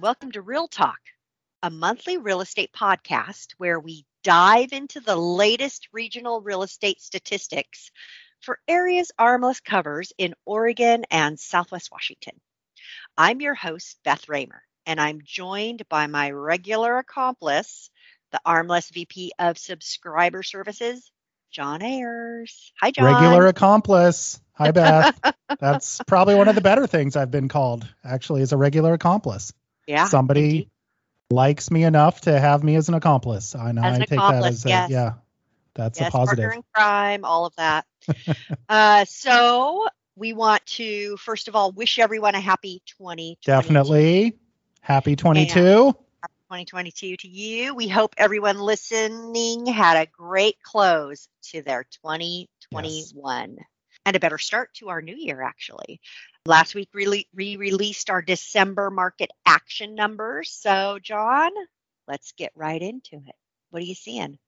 and welcome to Real Talk, a monthly real estate podcast where we dive into the latest regional real estate statistics for areas RMLS covers in Oregon and Southwest Washington. I'm your host, Beth Raymer, and I'm joined by my regular accomplice, the RMLS VP of Subscriber Services, John Ayers. Hi, John. Regular accomplice. Hi, Beth. That's probably one of the better things I've been called, actually, as a regular accomplice. Yeah. Somebody indeed. likes me enough to have me as an accomplice. I know As I take that as a, yes. yeah, that's yes, a positive. partner in crime, all of that. uh, so we want to first of all wish everyone a happy 2022. Definitely. Happy 22. 2022 to you. We hope everyone listening had a great close to their 2021 and a better start to our new year, actually. Last week, we re- released our December market action numbers. So, John, let's get right into it. What are you seeing?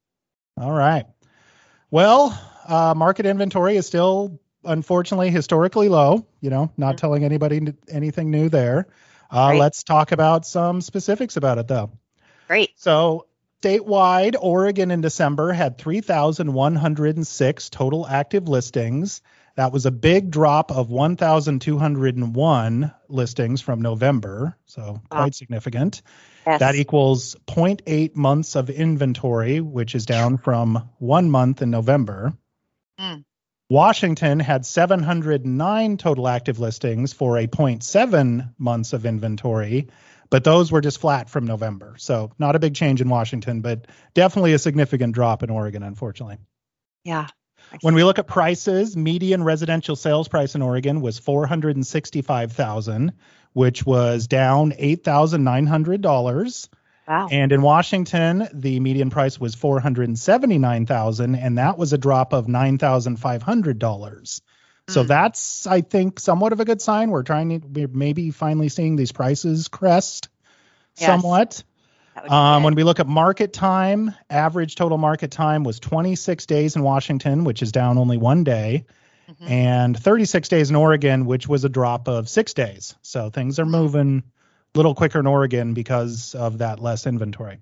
All right. Well, uh, market inventory is still unfortunately historically low. You know, not Mhm. telling anybody anything new there. Uh, Right. Let's talk about some specifics about it, though. Great. So, statewide, Oregon in December had 3,106 total active listings. That was a big drop of 1,201 listings from November, so quite Wow. significant. Yes. That equals 0.8 months of inventory, which is down from one month in November. Mm. Washington had 709 total active listings for a 0.7 months of inventory, but those were just flat from November. So not a big change in Washington, but definitely a significant drop in Oregon, unfortunately. yeah. When we look at prices, median residential sales price in Oregon was 465,000, which was down $8,900. Wow. And in Washington, the median price was 479,000 and that was a drop of $9,500. So Mm. that's I think somewhat of a good sign. We're trying to we're maybe finally seeing these prices crest Yes. somewhat. That would be Um, when we look at market time, average total market time was 26 days in Washington, which is down only one day, Mhm. and 36 days in Oregon, which was a drop of six days. So things are moving a little quicker in Oregon because of that less inventory.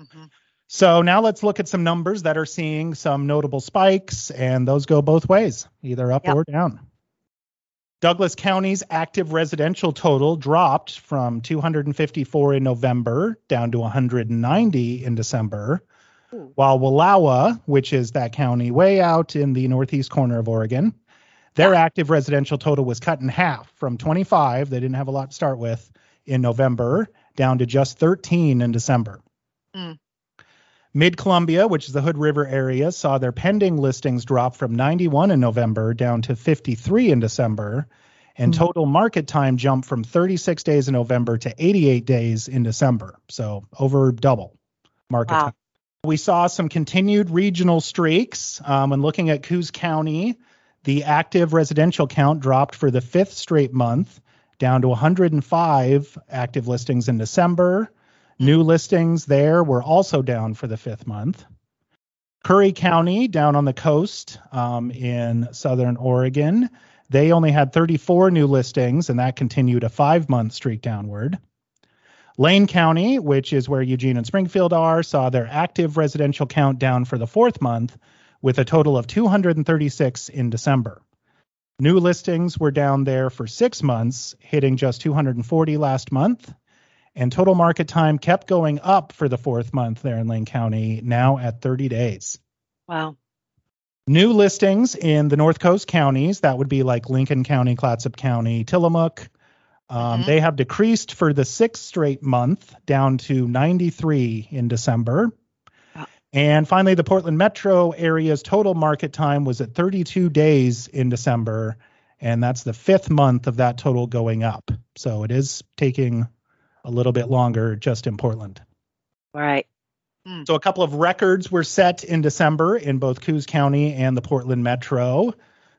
Mhm. So now let's look at some numbers that are seeing some notable spikes, and those go both ways, either up Yep. or down. Douglas County's active residential total dropped from 254 in November down to 190 in December, Ooh. while Wallowa, which is that county way out in the northeast corner of Oregon, their Yeah. active residential total was cut in half from 25, they didn't have a lot to start with, in November, down to just 13 in December. Mm. Mid Columbia, which is the Hood River area, saw their pending listings drop from 91 in November down to 53 in December, and Hmm. total market time jumped from 36 days in November to 88 days in December. So over double market Wow. time. We saw some continued regional streaks. Um, when looking at Coos County, the active residential count dropped for the fifth straight month, down to 105 active listings in December. New listings there were also down for the fifth month. Curry County, down on the coast um, in southern Oregon, they only had 34 new listings, and that continued a five month streak downward. Lane County, which is where Eugene and Springfield are, saw their active residential count down for the fourth month with a total of 236 in December. New listings were down there for six months, hitting just 240 last month. And total market time kept going up for the fourth month there in Lane County, now at 30 days. Wow. New listings in the North Coast counties, that would be like Lincoln County, Clatsop County, Tillamook, um, Mhm. they have decreased for the sixth straight month down to 93 in December. Wow. And finally, the Portland metro area's total market time was at 32 days in December. And that's the fifth month of that total going up. So it is taking a little bit longer just in Portland. All right. Hmm. So a couple of records were set in December in both Coos County and the Portland Metro.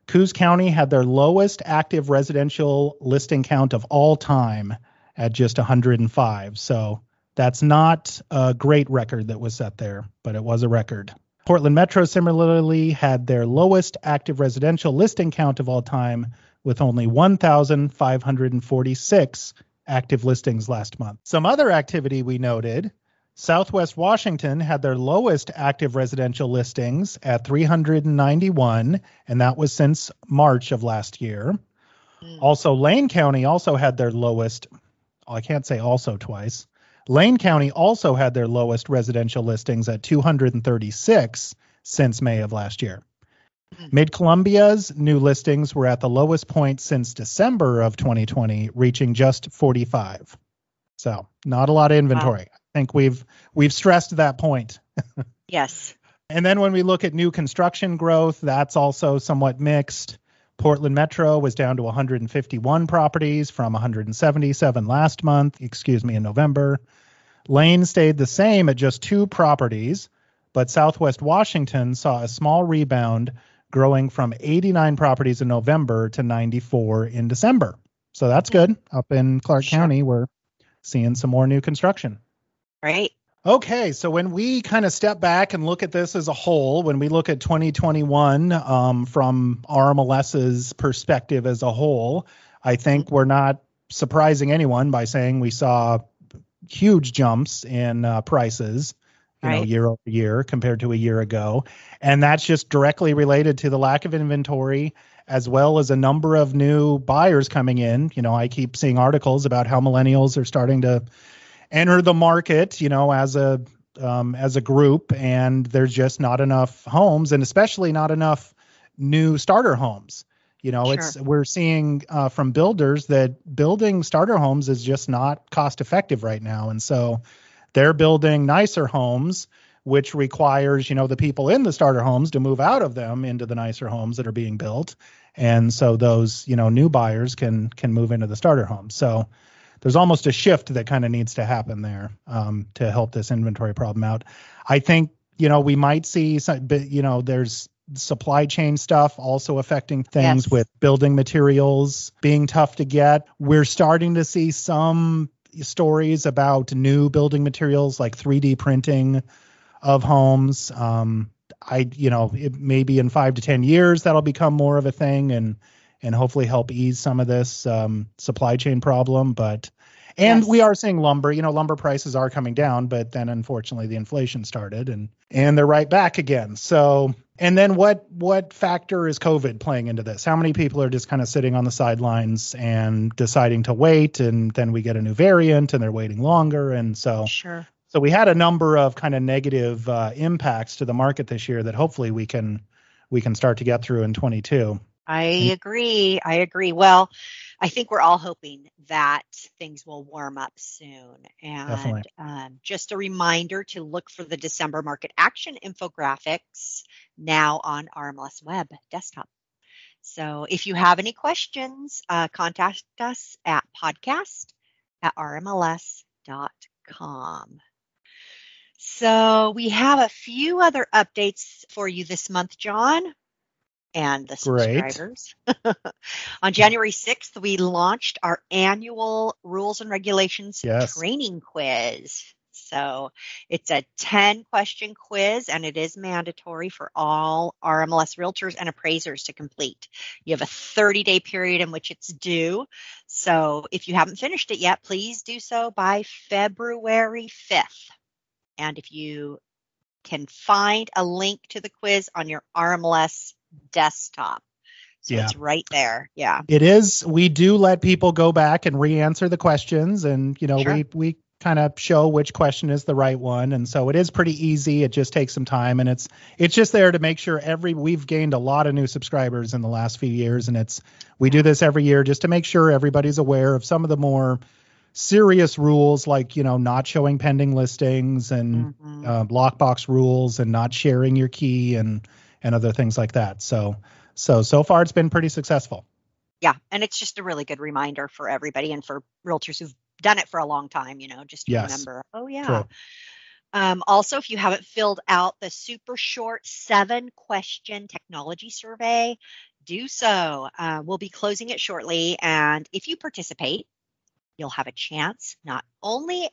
Coos County had their lowest active residential listing count of all time at just 105. So that's not a great record that was set there, but it was a record. Portland Metro similarly had their lowest active residential listing count of all time with only 1,546 active listings last month. Some other activity we noted Southwest Washington had their lowest active residential listings at 391, and that was since March of last year. Mm. Also, Lane County also had their lowest, I can't say also twice. Lane County also had their lowest residential listings at 236 since May of last year. Mid Columbia's new listings were at the lowest point since December of 2020, reaching just 45. So, not a lot of inventory. Wow think we've we've stressed that point. yes. And then when we look at new construction growth, that's also somewhat mixed. Portland Metro was down to 151 properties from 177 last month, excuse me, in November. Lane stayed the same at just two properties, but Southwest Washington saw a small rebound, growing from 89 properties in November to 94 in December. So that's good. Up in Clark sure. County, we're seeing some more new construction. Right. Okay, so when we kind of step back and look at this as a whole, when we look at 2021 um, from RMLS's perspective as a whole, I think we're not surprising anyone by saying we saw huge jumps in uh, prices, you right. know, year over year compared to a year ago, and that's just directly related to the lack of inventory as well as a number of new buyers coming in. You know, I keep seeing articles about how millennials are starting to enter the market, you know, as a um, as a group, and there's just not enough homes, and especially not enough new starter homes. You know, sure. it's we're seeing uh, from builders that building starter homes is just not cost effective right now, and so they're building nicer homes, which requires you know the people in the starter homes to move out of them into the nicer homes that are being built, and so those you know new buyers can can move into the starter homes. So there's almost a shift that kind of needs to happen there um, to help this inventory problem out. I think you know we might see some, but you know there's supply chain stuff also affecting things yes. with building materials being tough to get. We're starting to see some stories about new building materials like 3D printing of homes. Um, I, you know, it, maybe in five to ten years that'll become more of a thing, and and hopefully help ease some of this um, supply chain problem. But and yes. we are seeing lumber. You know, lumber prices are coming down, but then unfortunately the inflation started, and and they're right back again. So and then what what factor is COVID playing into this? How many people are just kind of sitting on the sidelines and deciding to wait, and then we get a new variant, and they're waiting longer, and so sure. So we had a number of kind of negative uh, impacts to the market this year that hopefully we can we can start to get through in 22. I agree. I agree. Well, I think we're all hoping that things will warm up soon. And um, just a reminder to look for the December market action infographics now on RMLS Web desktop. So if you have any questions, uh, contact us at podcast at rmls.com. So we have a few other updates for you this month, John and the subscribers. On January 6th, we launched our annual rules and regulations yes. training quiz. So it's a 10 question quiz and it is mandatory for all RMLS realtors and appraisers to complete. You have a 30 day period in which it's due. So if you haven't finished it yet, please do so by February 5th. And if you can find a link to the quiz on your RMLS desktop. So yeah. it's right there. Yeah. It is. We do let people go back and re-answer the questions and you know, sure. we we kind of show which question is the right one and so it is pretty easy. It just takes some time and it's it's just there to make sure every we've gained a lot of new subscribers in the last few years and it's we do this every year just to make sure everybody's aware of some of the more serious rules like you know not showing pending listings and mm-hmm. uh, lockbox rules and not sharing your key and and other things like that. So so so far it's been pretty successful. Yeah, and it's just a really good reminder for everybody and for realtors who've done it for a long time, you know, just to yes. remember, oh yeah. Um, also, if you haven't filled out the super short seven question technology survey, do so. Uh, we'll be closing it shortly. And if you participate, you'll have a chance not only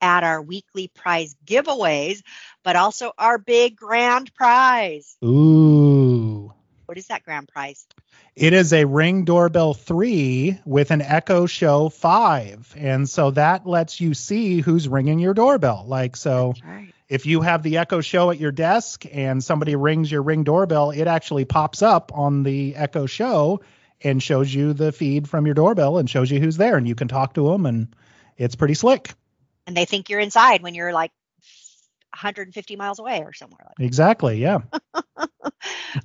at our weekly prize giveaways, but also our big grand prize. Ooh. What is that grand prize? It is a Ring Doorbell 3 with an Echo Show 5. And so that lets you see who's ringing your doorbell. Like, so Right. if you have the Echo Show at your desk and somebody rings your Ring doorbell, it actually pops up on the Echo Show and shows you the feed from your doorbell and shows you who's there. And you can talk to them, and it's pretty slick. And they think you're inside when you're like 150 miles away or somewhere like Exactly. Yeah.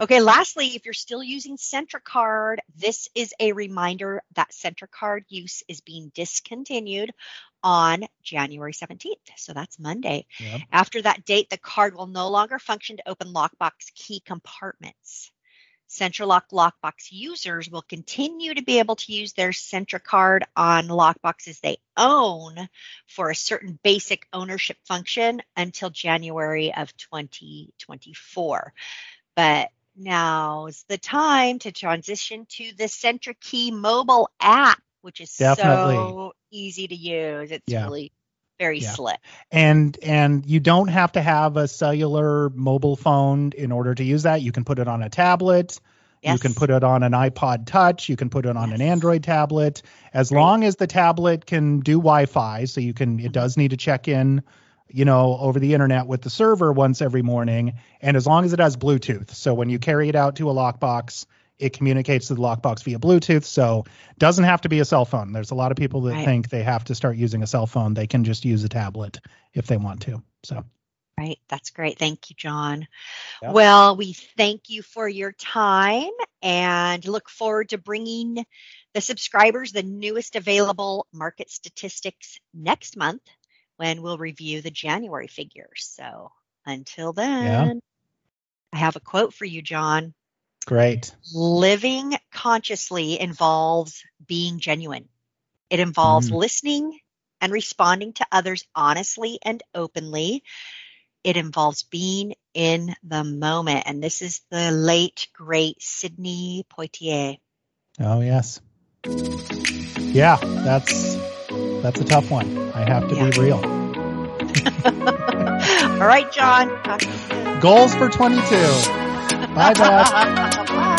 Okay, lastly, if you're still using SentriCard, this is a reminder that SentriCard use is being discontinued on January 17th. So that's Monday. Yep. After that date, the card will no longer function to open lockbox key compartments. SentriLock lockbox users will continue to be able to use their SentriCard on lockboxes they own for a certain basic ownership function until January of 2024. But now's the time to transition to the SentriKey mobile app, which is Definitely. so easy to use. It's Yeah. really very Yeah. slick. and and you don't have to have a cellular mobile phone in order to use that. You can put it on a tablet. You can put it on an ipod touch. You can put it on an android tablet. As Right. long as the tablet can do wi-fi so you can it mm-hmm. does need to check in you know over the internet with the server once every morning. And as long as it has bluetooth. So when you carry it out to a lockbox it communicates to the lockbox via bluetooth so doesn't have to be a cell phone there's a lot of people that Right. think they have to start using a cell phone they can just use a tablet if they want to so Right. That's great. Thank you, John. Yeah. Well, we thank you for your time and look forward to bringing the subscribers the newest available market statistics next month when we'll review the January figures. So until then, I have a quote for you, John. Great Living consciously involves being genuine. It involves Mm. listening and responding to others honestly and openly. It involves being in the moment. And this is the late, great Sidney Poitier. oh yes yeah that's that's a tough one i have to Yeah. be real All right, John. Talk to you soon. goals for 22拜拜。